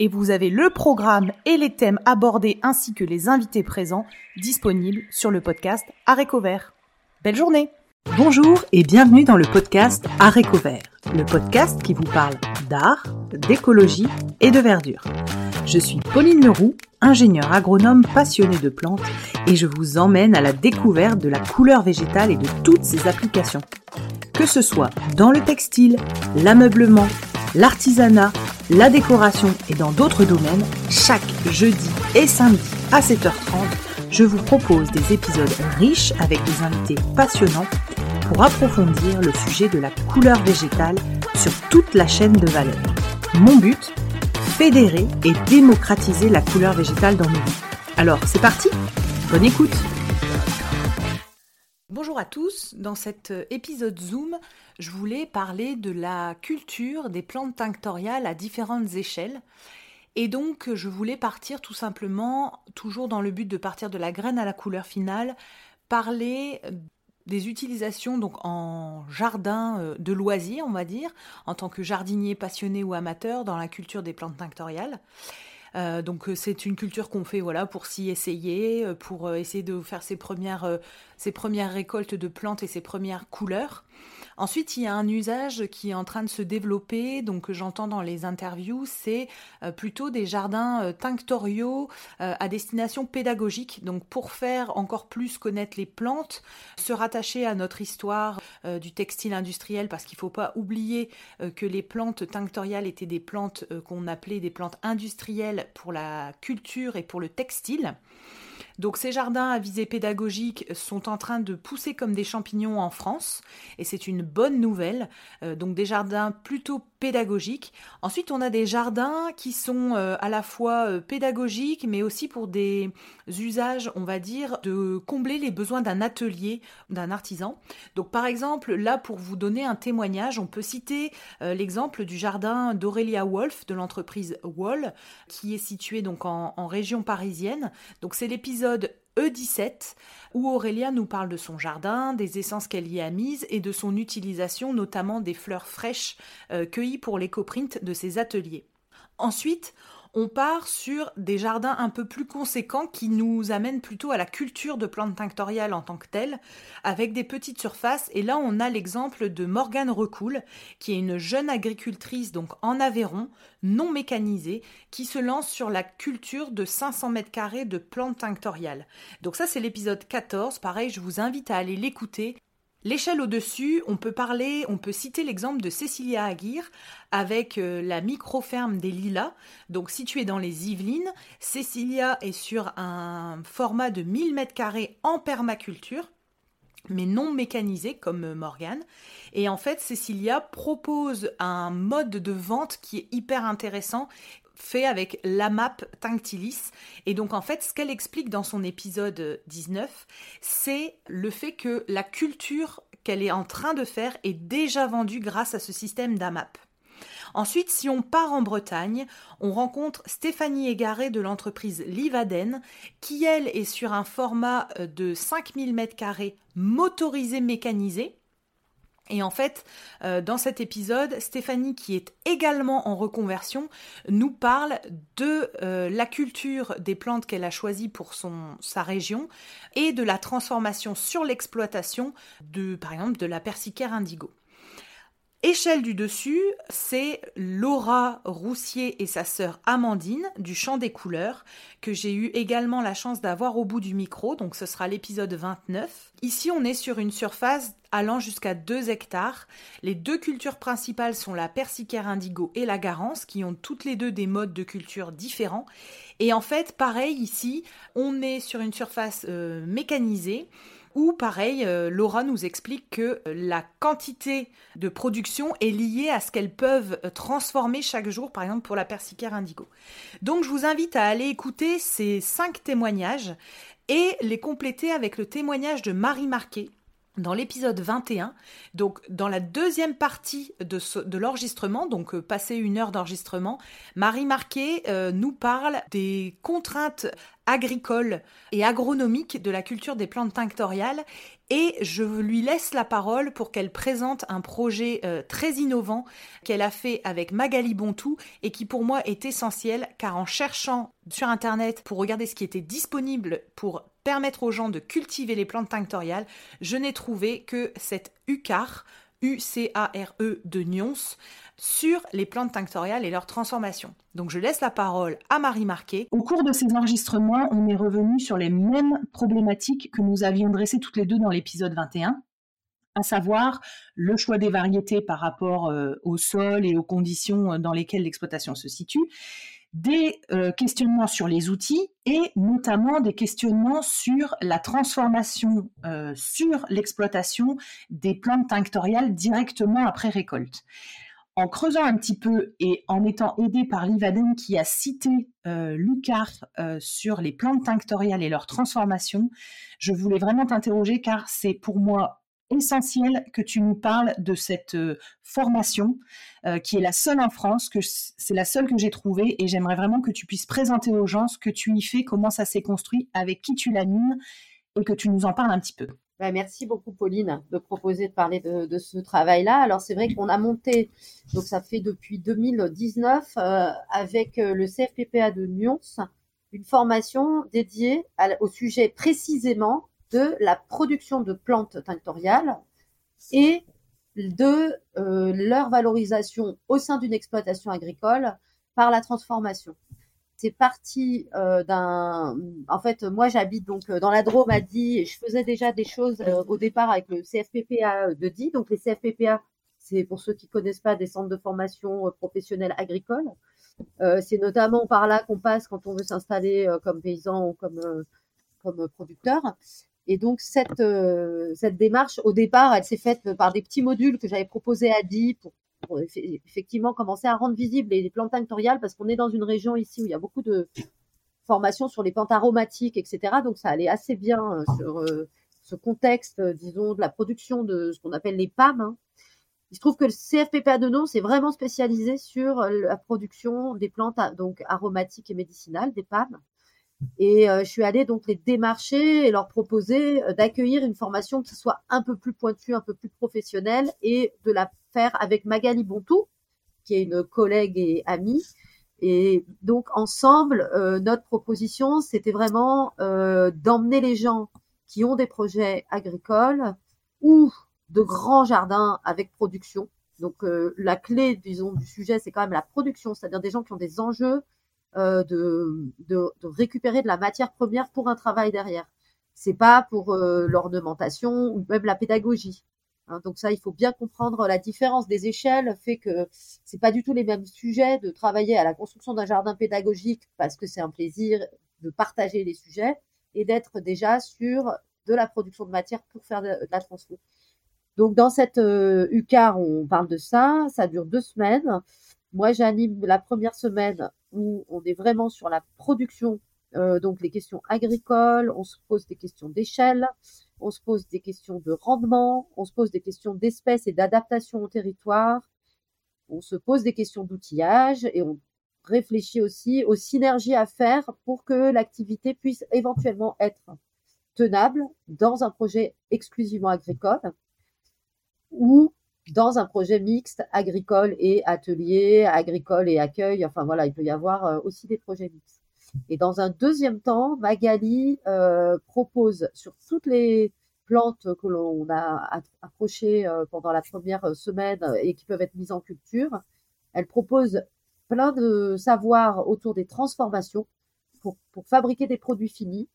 et vous avez le programme et les thèmes abordés ainsi que les invités présents disponibles sur le podcast Aréco Vert. Belle journée Bonjour et bienvenue dans le podcast Aréco Vert, le podcast qui vous parle d'art, d'écologie et de verdure. Je suis Pauline Leroux, ingénieure agronome passionnée de plantes et je vous emmène à la découverte de la couleur végétale et de toutes ses applications. Que ce soit dans le textile, l'ameublement, l'artisanat, la décoration et dans d'autres domaines, chaque jeudi et samedi à 7h30, je vous propose des épisodes riches avec des invités passionnants pour approfondir le sujet de la couleur végétale sur toute la chaîne de valeur. Mon but Fédérer et démocratiser la couleur végétale dans nos vies. Alors, c'est parti Bonne écoute Bonjour à tous, dans cet épisode Zoom, je voulais parler de la culture des plantes tinctoriales à différentes échelles. Et donc, je voulais partir tout simplement, toujours dans le but de partir de la graine à la couleur finale, parler des utilisations donc en jardin euh, de loisirs, on va dire, en tant que jardinier passionné ou amateur dans la culture des plantes tinctoriales. Euh, donc euh, c'est une culture qu'on fait voilà pour s'y essayer, pour essayer de faire ses premières, ses premières récoltes de plantes et ses premières couleurs. Ensuite, il y a un usage qui est en train de se développer, donc que j'entends dans les interviews, c'est euh, plutôt des jardins euh, tinctoriaux euh, à destination pédagogique, donc pour faire encore plus connaître les plantes, se rattacher à notre histoire du textile industriel, parce qu'il ne faut pas oublier que les plantes tinctoriales étaient des plantes qu'on appelait des plantes industrielles pour la culture et pour le textile. Donc ces jardins à visée pédagogique sont en train de pousser comme des champignons en France et c'est une bonne nouvelle. Euh, donc des jardins plutôt pédagogiques. Ensuite on a des jardins qui sont euh, à la fois euh, pédagogiques mais aussi pour des usages on va dire de combler les besoins d'un atelier, d'un artisan. Donc par exemple là pour vous donner un témoignage on peut citer l'exemple du jardin d'Aurélia Wolf de l'entreprise Wall qui est situé donc en, en région parisienne. Donc c'est l'épisode épisode E17 où Aurélia nous parle de son jardin, des essences qu'elle y a mises et de son utilisation notamment des fleurs fraîches euh, cueillies pour l'éco-print de ses ateliers. Ensuite, on part sur des jardins un peu plus conséquents qui nous amènent plutôt à la culture de plantes tinctoriales en tant que telles, avec des petites surfaces. Et là, on a l'exemple de Morgane Recoul, qui est une jeune agricultrice donc en Aveyron, non mécanisée, qui se lance sur la culture de 500 mètres carrés de plantes tinctoriales. Donc ça, c'est l'épisode 14. Pareil, je vous invite à aller l'écouter. L'échelle au-dessus, on peut parler, on peut citer l'exemple de Cécilia Aguirre avec euh, la micro-ferme des Lilas, donc située dans les Yvelines. Cécilia est sur un format de 1000 m2 en permaculture mais non mécanisé comme Morgane. Et en fait, Cécilia propose un mode de vente qui est hyper intéressant fait avec l'AMAP Tinctilis. Et donc en fait, ce qu'elle explique dans son épisode 19, c'est le fait que la culture qu'elle est en train de faire est déjà vendue grâce à ce système d'AMAP. Ensuite, si on part en Bretagne, on rencontre Stéphanie Égaré de l'entreprise Livaden, qui elle est sur un format de 5000 m2 motorisé mécanisé. Et en fait, euh, dans cet épisode, Stéphanie, qui est également en reconversion, nous parle de euh, la culture des plantes qu'elle a choisies pour sa région et de la transformation sur l'exploitation de, par exemple, de la persicaire indigo. Échelle du dessus, c'est Laura Roussier et sa sœur Amandine du Chant des couleurs que j'ai eu également la chance d'avoir au bout du micro, donc ce sera l'épisode 29. Ici, on est sur une surface allant jusqu'à 2 hectares. Les deux cultures principales sont la persicaire indigo et la garance, qui ont toutes les deux des modes de culture différents. Et en fait, pareil ici, on est sur une surface euh, mécanisée où, pareil, euh, Laura nous explique que la quantité de production est liée à ce qu'elles peuvent transformer chaque jour, par exemple pour la persicaire indigo. Donc je vous invite à aller écouter ces cinq témoignages et les compléter avec le témoignage de Marie Marquet, dans l'épisode 21, donc dans la deuxième partie de, l'enregistrement, donc euh, passé une heure d'enregistrement, Marie Marquet euh, nous parle des contraintes agricoles et agronomiques de la culture des plantes tinctoriales. Et je lui laisse la parole pour qu'elle présente un projet euh, très innovant qu'elle a fait avec Magali Bontou et qui pour moi est essentiel car en cherchant sur internet pour regarder ce qui était disponible pour permettre aux gens de cultiver les plantes tinctoriales, je n'ai trouvé que cette UCAR, U-C-A-R-E de Nyons, sur les plantes tinctoriales et leur transformation. Donc je laisse la parole à Marie Marquet. Au cours de ces enregistrements, on est revenu sur les mêmes problématiques que nous avions dressées toutes les deux dans l'épisode 21, à savoir le choix des variétés par rapport euh, au sol et aux conditions dans lesquelles l'exploitation se situe, des euh, questionnements sur les outils et notamment des questionnements sur la transformation euh, sur l'exploitation des plantes tinctoriales directement après récolte. En creusant un petit peu et en étant aidé par Livaden qui a cité euh, Lucar sur les plantes tinctoriales et leur transformation, je voulais vraiment t'interroger car c'est pour moi essentiel que tu nous parles de cette euh, formation euh, qui est la seule en France, que c'est la seule que j'ai trouvée et j'aimerais vraiment que tu puisses présenter aux gens ce que tu y fais, comment ça s'est construit, avec qui tu l'animes et que tu nous en parles un petit peu. Bah, merci beaucoup Pauline de proposer de parler de, ce travail-là. Alors c'est vrai qu'on a monté, donc ça fait depuis 2019 euh, avec le CFPPA de Nyons, une formation dédiée au sujet précisément de la production de plantes tinctoriales et de euh, leur valorisation au sein d'une exploitation agricole par la transformation. C'est parti euh, d'un. En fait, moi, j'habite donc euh, dans la Drôme à Die et je faisais déjà des choses au départ avec le CFPPA de Die. Donc, les CFPPA, c'est pour ceux qui connaissent pas des centres de formation professionnelle agricole. c'est notamment par là qu'on passe quand on veut s'installer comme paysan ou comme comme producteur. Et donc cette euh, cette démarche, au départ, elle s'est faite par des petits modules que j'avais proposés à Di pour, effectivement commencer à rendre visibles les, plantes tinctoriales parce qu'on est dans une région ici où il y a beaucoup de formations sur les plantes aromatiques, etc. Donc ça allait assez bien euh, sur euh, ce contexte, disons, de la production de ce qu'on appelle les PAM. Hein. Il se trouve que le CFPPA de nom s'est vraiment spécialisé sur la production des plantes donc aromatiques et médicinales, des PAM. Et euh, je suis allée donc les démarcher et leur proposer euh, d'accueillir une formation qui soit un peu plus pointue, un peu plus professionnelle et de la faire avec Magali Bontou, qui est une collègue et amie. Et donc ensemble, euh, notre proposition, c'était vraiment d'emmener les gens qui ont des projets agricoles ou de grands jardins avec production. Donc la clé, disons, du sujet, c'est quand même la production, c'est-à-dire des gens qui ont des enjeux euh, de, de, de, récupérer de la matière première pour un travail derrière. C'est pas pour euh, l'ornementation ou même la pédagogie. Hein, donc ça, il faut bien comprendre la différence des échelles, fait que c'est pas du tout les mêmes sujets de travailler à la construction d'un jardin pédagogique parce que c'est un plaisir de partager les sujets et d'être déjà sur de la production de matière pour faire de, la transfo. Donc dans cette euh, UCAR, on parle de ça, ça dure deux semaines. Moi, j'anime la première semaine où on est vraiment sur la production, euh, donc les questions agricoles, on se pose des questions d'échelle, on se pose des questions de rendement, on se pose des questions d'espèces et d'adaptation au territoire, on se pose des questions d'outillage et on réfléchit aussi aux synergies à faire pour que l'activité puisse éventuellement être tenable dans un projet exclusivement agricole ou dans un projet mixte agricole et atelier, agricole et accueil. Enfin voilà, il peut y avoir euh, aussi des projets mixtes. Et dans un deuxième temps, Magali euh, propose sur toutes les plantes que l'on a approchées euh, pendant la première semaine et qui peuvent être mises en culture, elle propose plein de savoirs autour des transformations pour, pour fabriquer des produits finis.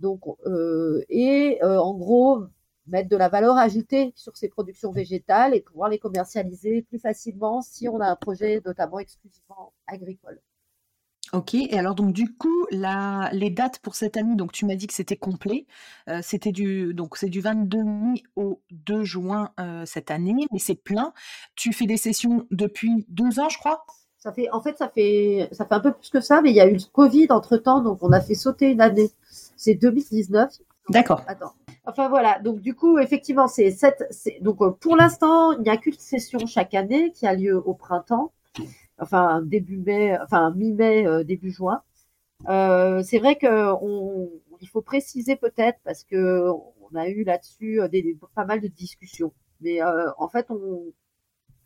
Donc, euh, et en gros, mettre de la valeur ajoutée sur ces productions végétales et pouvoir les commercialiser plus facilement si on a un projet notamment exclusivement agricole. Ok, et alors donc du coup, la, les dates pour cette année, donc tu m'as dit que c'était complet, euh, c'était du donc c'est du 22 mai au 2 juin euh, cette année, mais c'est plein. Tu fais des sessions depuis deux ans, je crois? Ça fait, en fait, ça fait, ça fait un peu plus que ça, mais il y a eu le Covid entre temps, donc on a fait sauter une année. C'est 2019. D'accord. Attends. Enfin voilà, donc du coup, effectivement, c'est cette, donc euh, pour l'instant, il n'y a qu'une session chaque année qui a lieu au printemps enfin début mai, enfin mi-mai, euh, début juin. Euh, c'est vrai que on, il faut préciser peut-être parce que on a eu là-dessus des, pas mal de discussions. Mais en fait, on,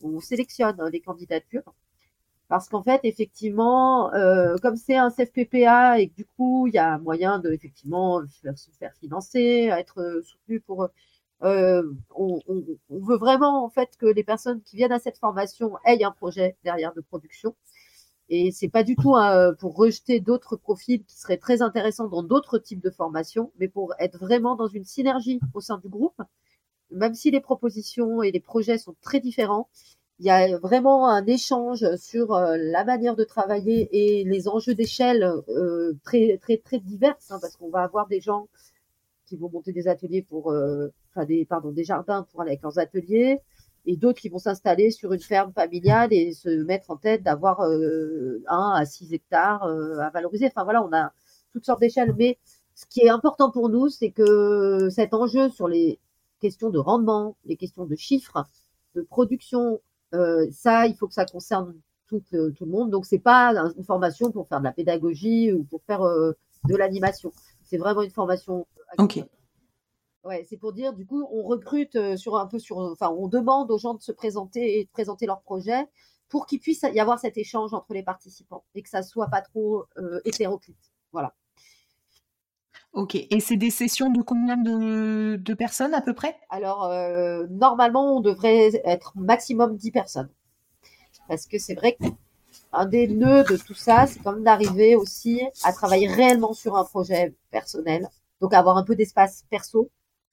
on sélectionne les candidatures parce qu'en fait, effectivement, euh, comme c'est un CFPPA et que du coup, il y a moyen de effectivement se faire financer, être soutenu pour euh, on, veut vraiment en fait que les personnes qui viennent à cette formation aient un projet derrière de production. Et c'est pas du tout pour rejeter d'autres profils qui seraient très intéressants dans d'autres types de formations, mais pour être vraiment dans une synergie au sein du groupe. Même si les propositions et les projets sont très différents, il y a vraiment un échange sur euh, la manière de travailler et les enjeux d'échelle euh, très très très divers, hein, parce qu'on va avoir des gens qui vont monter des ateliers pour, euh, enfin des, pardon, des jardins pour aller avec leurs ateliers, et d'autres qui vont s'installer sur une ferme familiale et se mettre en tête d'avoir euh, un à 6 hectares euh, à valoriser. Enfin voilà, on a toutes sortes d'échelles, mais ce qui est important pour nous, c'est que cet enjeu sur les questions de rendement, les questions de chiffres, de production, ça, il faut que ça concerne tout, tout le monde. Donc c'est pas une formation pour faire de la pédagogie ou pour faire de l'animation. C'est vraiment une formation. Ok. Ouais, c'est pour dire, du coup, on recrute euh, sur un peu sur, enfin, on demande aux gens de se présenter et de présenter leur projet pour qu'il puisse y avoir cet échange entre les participants et que ça soit pas trop euh, hétéroclite. Voilà. Ok. Et c'est des sessions de combien de, personnes à peu près? Alors, euh, normalement, on devrait être maximum 10 personnes. Parce que c'est vrai que un des nœuds de tout ça, c'est quand même d'arriver aussi à travailler réellement sur un projet personnel. Donc avoir un peu d'espace perso,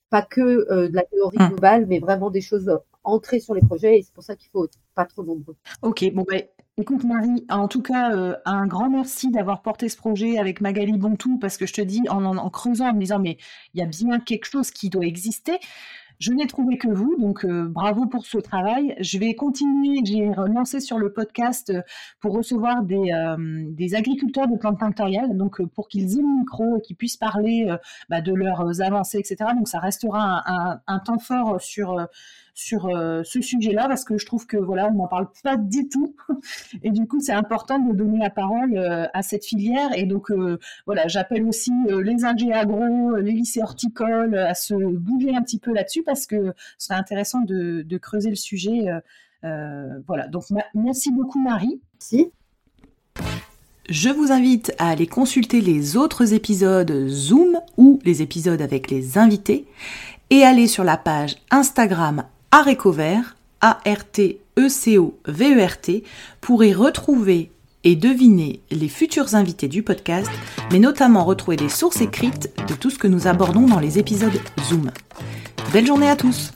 pas que euh, de la théorie hum. globale, mais vraiment des choses ancrées sur les projets. Et c'est pour ça qu'il faut pas trop nombreux. Ok, bon ben. Écoute Marie, en tout cas, euh, un grand merci d'avoir porté ce projet avec Magali Bontou, parce que je te dis, en, creusant, en me disant, mais il y a bien quelque chose qui doit exister. Je n'ai trouvé que vous, donc euh, bravo pour ce travail. Je vais continuer, j'ai relancé sur le podcast euh, pour recevoir des, agriculteurs de plantes tinctoriales, donc pour qu'ils aient le micro et qu'ils puissent parler bah, de leurs avancées, etc. Donc ça restera un temps fort sur sur euh, ce sujet-là parce que je trouve que voilà, on n'en parle pas du tout. Et du coup, c'est important de donner la parole euh, à cette filière. Et donc, euh, voilà, j'appelle aussi les ingénieurs agro, les lycées horticoles à se bouger un petit peu là-dessus parce que ce serait intéressant de, creuser le sujet. voilà, donc merci beaucoup Marie. Si. Je vous invite à aller consulter les autres épisodes Zoom ou les épisodes avec les invités et aller sur la page Instagram Arécovert, A-R-T-E-C-O-V-E-R-T, pour y retrouver et deviner les futurs invités du podcast, mais notamment retrouver des sources écrites de tout ce que nous abordons dans les épisodes Zoom. Belle journée à tous